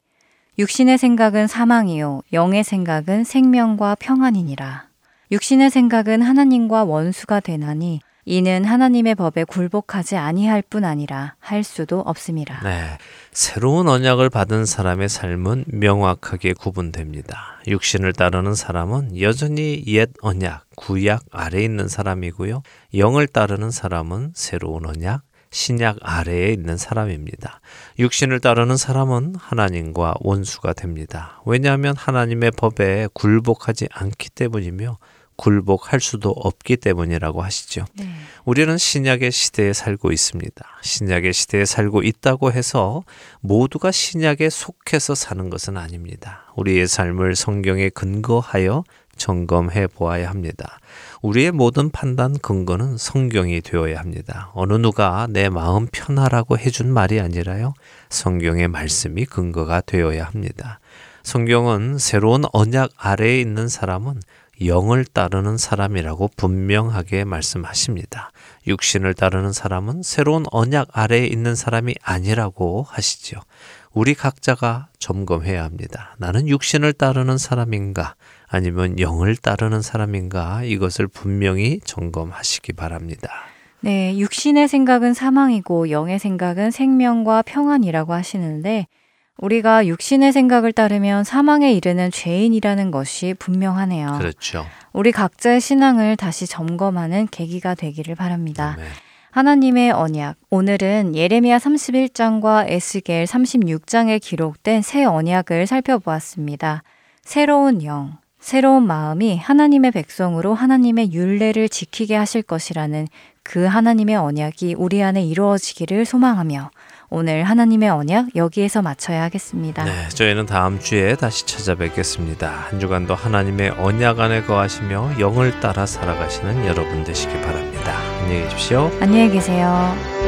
육신의 생각은 사망이요 영의 생각은 생명과 평안이니라. 육신의 생각은 하나님과 원수가 되나니 이는 하나님의 법에 굴복하지 아니할 뿐 아니라 할 수도 없음이라. 네. 새로운 언약을 받은 사람의 삶은 명확하게 구분됩니다. 육신을 따르는 사람은 여전히 옛 언약, 구약 아래에 있는 사람이고요. 영을 따르는 사람은 새로운 언약, 신약 아래에 있는 사람입니다. 육신을 따르는 사람은 하나님과 원수가 됩니다. 왜냐하면 하나님의 법에 굴복하지 않기 때문이며 굴복할 수도 없기 때문이라고 하시죠. 네. 우리는 신약의 시대에 살고 있습니다. 신약의 시대에 살고 있다고 해서 모두가 신약에 속해서 사는 것은 아닙니다. 우리의 삶을 성경에 근거하여 점검해 보아야 합니다. 우리의 모든 판단 근거는 성경이 되어야 합니다. 어느 누가 내 마음 편하라고 해준 말이 아니라요. 성경의 말씀이 근거가 되어야 합니다. 성경은 새로운 언약 아래에 있는 사람은 영을 따르는 사람이라고 분명하게 말씀하십니다. 육신을 따르는 사람은 새로운 언약 아래에 있는 사람이 아니라고 하시지요. 우리 각자가 점검해야 합니다. 나는 육신을 따르는 사람인가? 아니면 영을 따르는 사람인가? 이것을 분명히 점검하시기 바랍니다. 네, 육신의 생각은 사망이고 영의 생각은 생명과 평안이라고 하시는데 우리가 육신의 생각을 따르면 사망에 이르는 죄인이라는 것이 분명하네요. 그렇죠. 우리 각자의 신앙을 다시 점검하는 계기가 되기를 바랍니다. 네. 하나님의 언약. 오늘은 예레미야 31장과 에스겔 36장에 기록된 새 언약을 살펴보았습니다. 새로운 영, 새로운 마음이 하나님의 백성으로 하나님의 윤례를 지키게 하실 것이라는 그 하나님의 언약이 우리 안에 이루어지기를 소망하며 오늘 하나님의 언약 여기에서 마쳐야 하겠습니다. 네, 저희는 다음 주에 다시 찾아뵙겠습니다. 한 주간도 하나님의 언약 안에 거하시며 영을 따라 살아가시는 여러분 되시기 바랍니다. 안녕히 계십시오. 안녕히 계세요.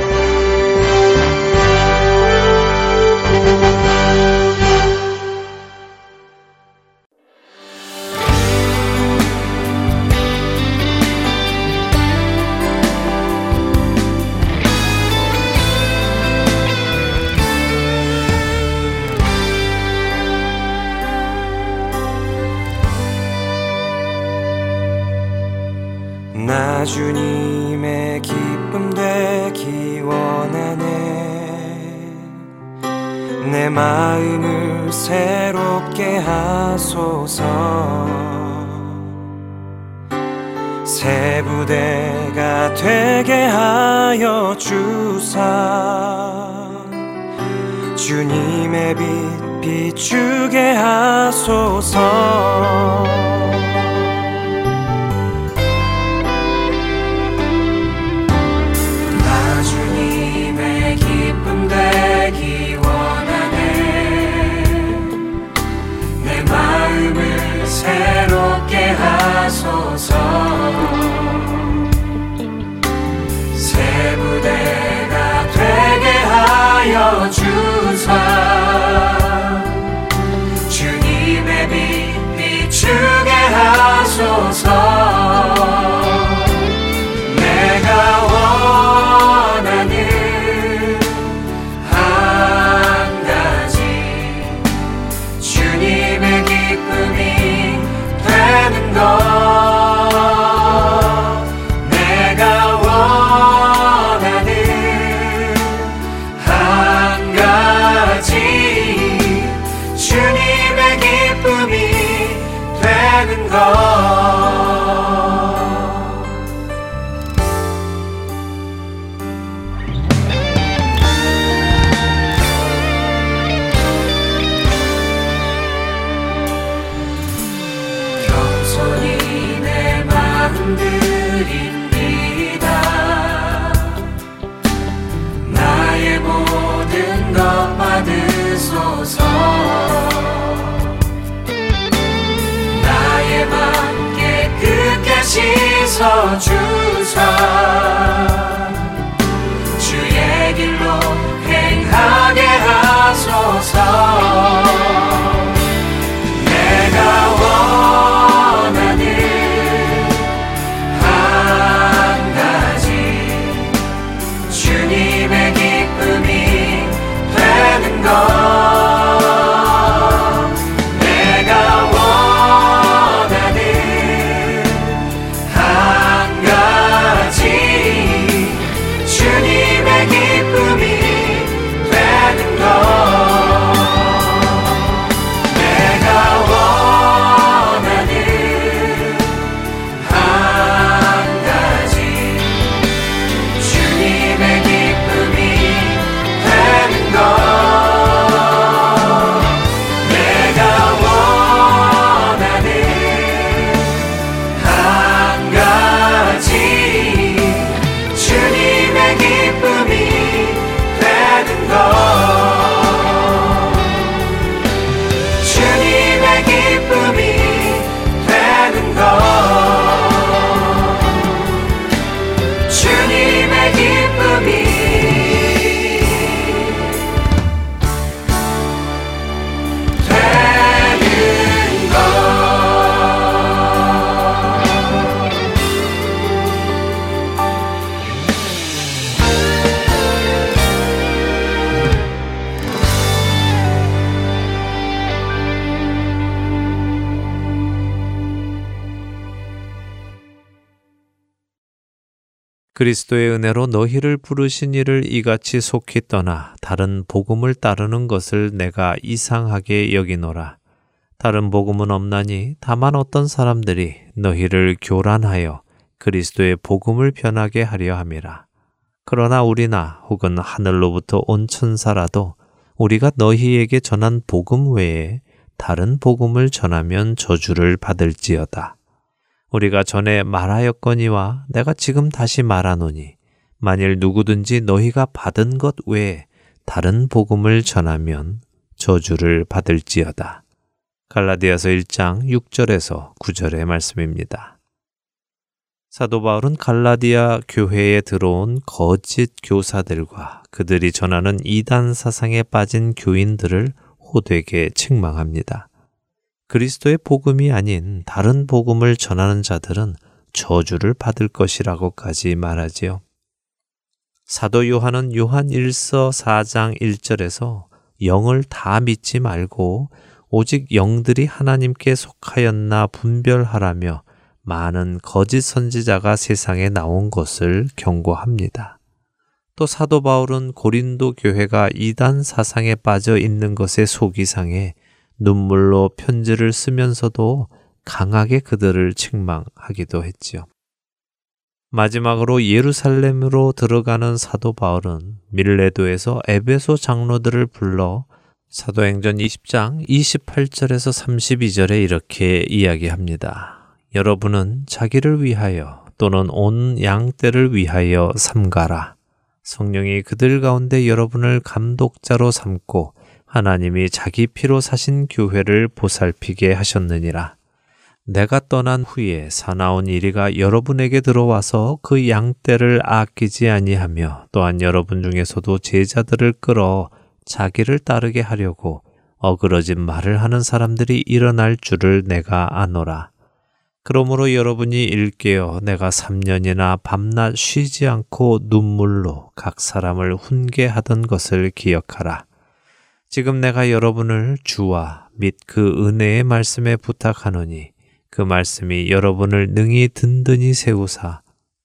나 주님의 기쁨 되기 원하네. 내 마음을 새롭게 하소서. 새 부대가 되게 하여 주사. 주님의 빛 비추게 하소서 하소서 새 부대가 되게 하여 주사. 그리스도의 은혜로 너희를 부르신 이를 이같이 속히 떠나 다른 복음을 따르는 것을 내가 이상하게 여기노라. 다른 복음은 없나니 다만 어떤 사람들이 너희를 교란하여 그리스도의 복음을 변하게 하려 함이라. 그러나 우리나 혹은 하늘로부터 온 천사라도 우리가 너희에게 전한 복음 외에 다른 복음을 전하면 저주를 받을지어다. 우리가 전에 말하였거니와 내가 지금 다시 말하노니 만일 누구든지 너희가 받은 것 외에 다른 복음을 전하면 저주를 받을지어다. 갈라디아서 1장 6절에서 9절의 말씀입니다. 사도 바울은 갈라디아 교회에 들어온 거짓 교사들과 그들이 전하는 이단 사상에 빠진 교인들을 호되게 책망합니다. 그리스도의 복음이 아닌 다른 복음을 전하는 자들은 저주를 받을 것이라고까지 말하지요. 사도 요한은 요한 1서 4장 1절에서 영을 다 믿지 말고 오직 영들이 하나님께 속하였나 분별하라며 많은 거짓 선지자가 세상에 나온 것을 경고합니다. 또 사도 바울은 고린도 교회가 이단 사상에 빠져 있는 것에 속이 상해 눈물로 편지를 쓰면서도 강하게 그들을 책망하기도 했지요. 마지막으로 예루살렘으로 들어가는 사도 바울은 밀레도에서 에베소 장로들을 불러 사도행전 20장 28절에서 32절에 이렇게 이야기합니다. 여러분은 자기를 위하여 또는 온 양떼를 위하여 삼가라. 성령이 그들 가운데 여러분을 감독자로 삼고 하나님이 자기 피로 사신 교회를 보살피게 하셨느니라. 내가 떠난 후에 사나운 이리가 여러분에게 들어와서 그 양떼를 아끼지 아니하며 또한 여러분 중에서도 제자들을 끌어 자기를 따르게 하려고 어그러진 말을 하는 사람들이 일어날 줄을 내가 아노라. 그러므로 여러분이 일깨어 내가 3년이나 밤낮 쉬지 않고 눈물로 각 사람을 훈계하던 것을 기억하라. 지금 내가 여러분을 주와 및 그 은혜의 말씀에 부탁하노니 그 말씀이 여러분을 능히 든든히 세우사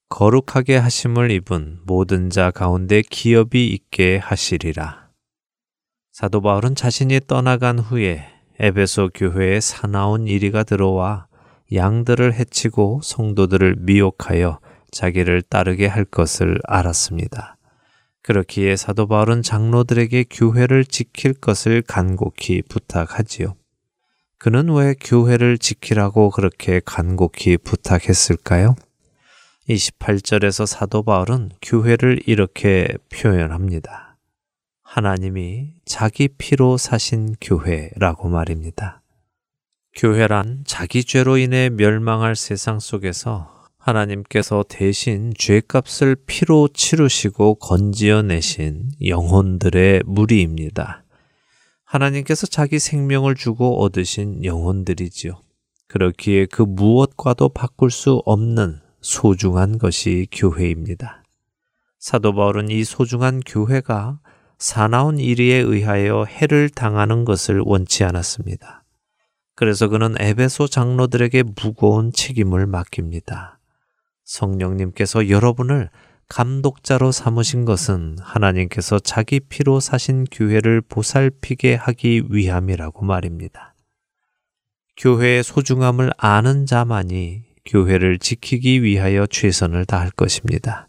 거룩하게 하심을 입은 모든 자 가운데 기업이 있게 하시리라. 사도 바울은 자신이 떠나간 후에 에베소 교회에 사나운 이리가 들어와 양들을 해치고 성도들을 미혹하여 자기를 따르게 할 것을 알았습니다. 그렇기에 사도 바울은 장로들에게 교회를 지킬 것을 간곡히 부탁하지요. 그는 왜 교회를 지키라고 그렇게 간곡히 부탁했을까요? 28절에서 사도 바울은 교회를 이렇게 표현합니다. 하나님이 자기 피로 사신 교회라고 말입니다. 교회란 자기 죄로 인해 멸망할 세상 속에서 하나님께서 대신 죄값을 피로 치르시고 건지어 내신 영혼들의 무리입니다. 하나님께서 자기 생명을 주고 얻으신 영혼들이지요. 그렇기에 그 무엇과도 바꿀 수 없는 소중한 것이 교회입니다. 사도 바울은 이 소중한 교회가 사나운 이리에 의하여 해를 당하는 것을 원치 않았습니다. 그래서 그는 에베소 장로들에게 무거운 책임을 맡깁니다. 성령님께서 여러분을 감독자로 삼으신 것은 하나님께서 자기 피로 사신 교회를 보살피게 하기 위함이라고 말입니다. 교회의 소중함을 아는 자만이 교회를 지키기 위하여 최선을 다할 것입니다.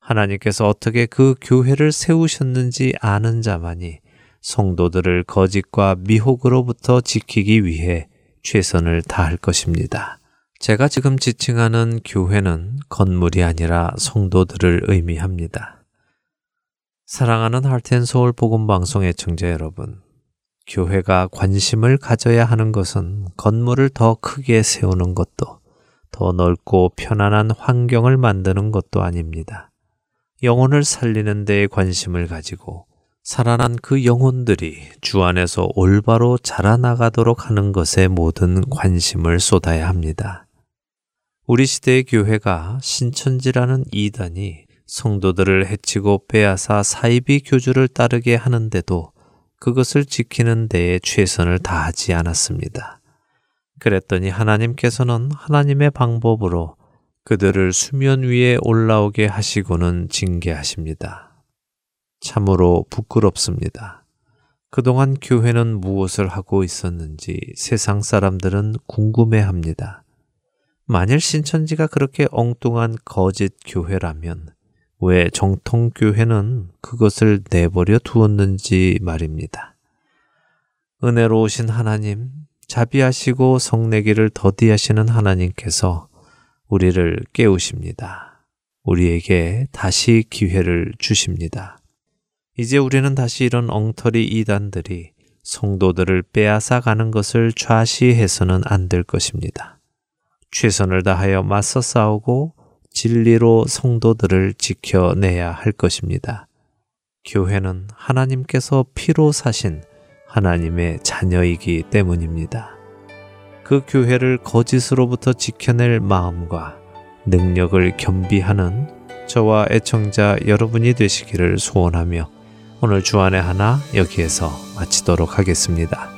하나님께서 어떻게 그 교회를 세우셨는지 아는 자만이 성도들을 거짓과 미혹으로부터 지키기 위해 최선을 다할 것입니다. 제가 지금 지칭하는 교회는 건물이 아니라 성도들을 의미합니다. 사랑하는 할텐서울 복음방송 의 청자 여러분, 교회가 관심을 가져야 하는 것은 건물을 더 크게 세우는 것도 더 넓고 편안한 환경을 만드는 것도 아닙니다. 영혼을 살리는 데에 관심을 가지고 살아난 그 영혼들이 주 안에서 올바로 자라나가도록 하는 것에 모든 관심을 쏟아야 합니다. 우리 시대의 교회가 신천지라는 이단이 성도들을 해치고 빼앗아 사이비 교주를 따르게 하는데도 그것을 지키는 데에 최선을 다하지 않았습니다. 그랬더니 하나님께서는 하나님의 방법으로 그들을 수면 위에 올라오게 하시고는 징계하십니다. 참으로 부끄럽습니다. 그동안 교회는 무엇을 하고 있었는지 세상 사람들은 궁금해 합니다. 만일 신천지가 그렇게 엉뚱한 거짓 교회라면 왜 정통 교회는 그것을 내버려 두었는지 말입니다. 은혜로우신 하나님, 자비하시고 성내기를 더디하시는 하나님께서 우리를 깨우십니다. 우리에게 다시 기회를 주십니다. 이제 우리는 다시 이런 엉터리 이단들이 성도들을 빼앗아 가는 것을 좌시해서는 안 될 것입니다. 최선을 다하여 맞서 싸우고 진리로 성도들을 지켜내야 할 것입니다. 교회는 하나님께서 피로 사신 하나님의 자녀이기 때문입니다. 그 교회를 거짓으로부터 지켜낼 마음과 능력을 겸비하는 저와 애청자 여러분이 되시기를 소원하며 오늘 주안의 하나 여기에서 마치도록 하겠습니다.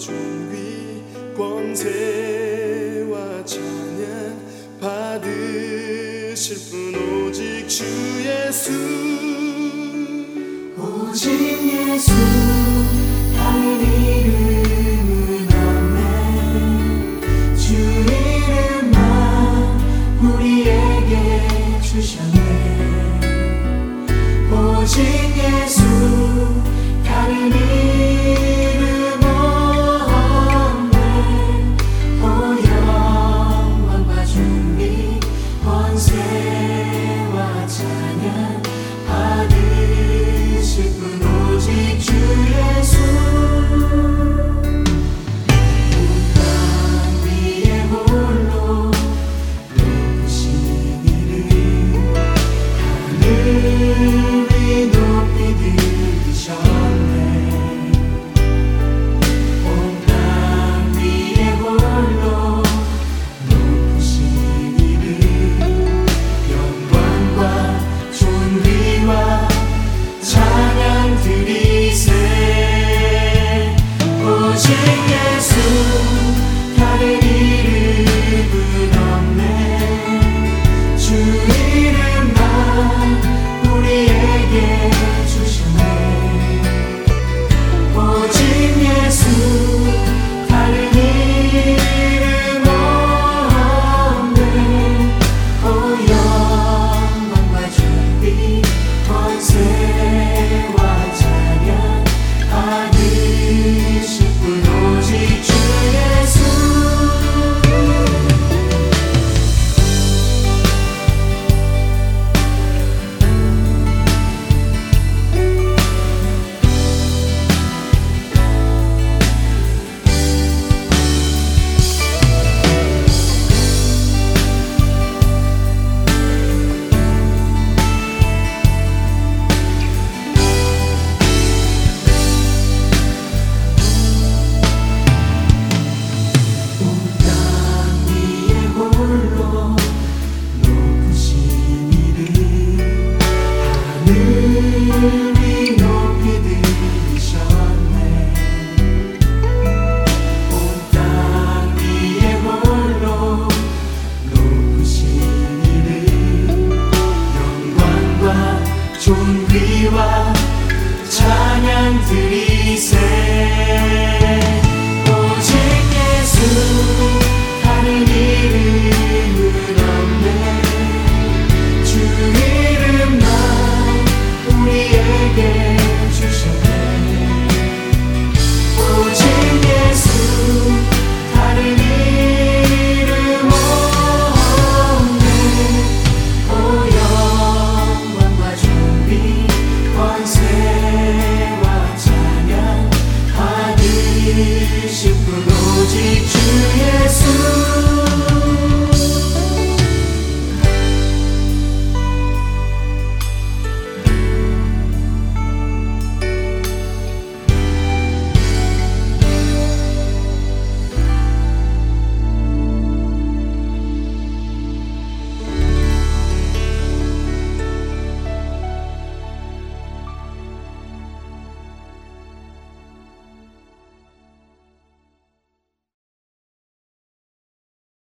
존귀 권세와 찬양 받으실 분 오직 주 예수. 오직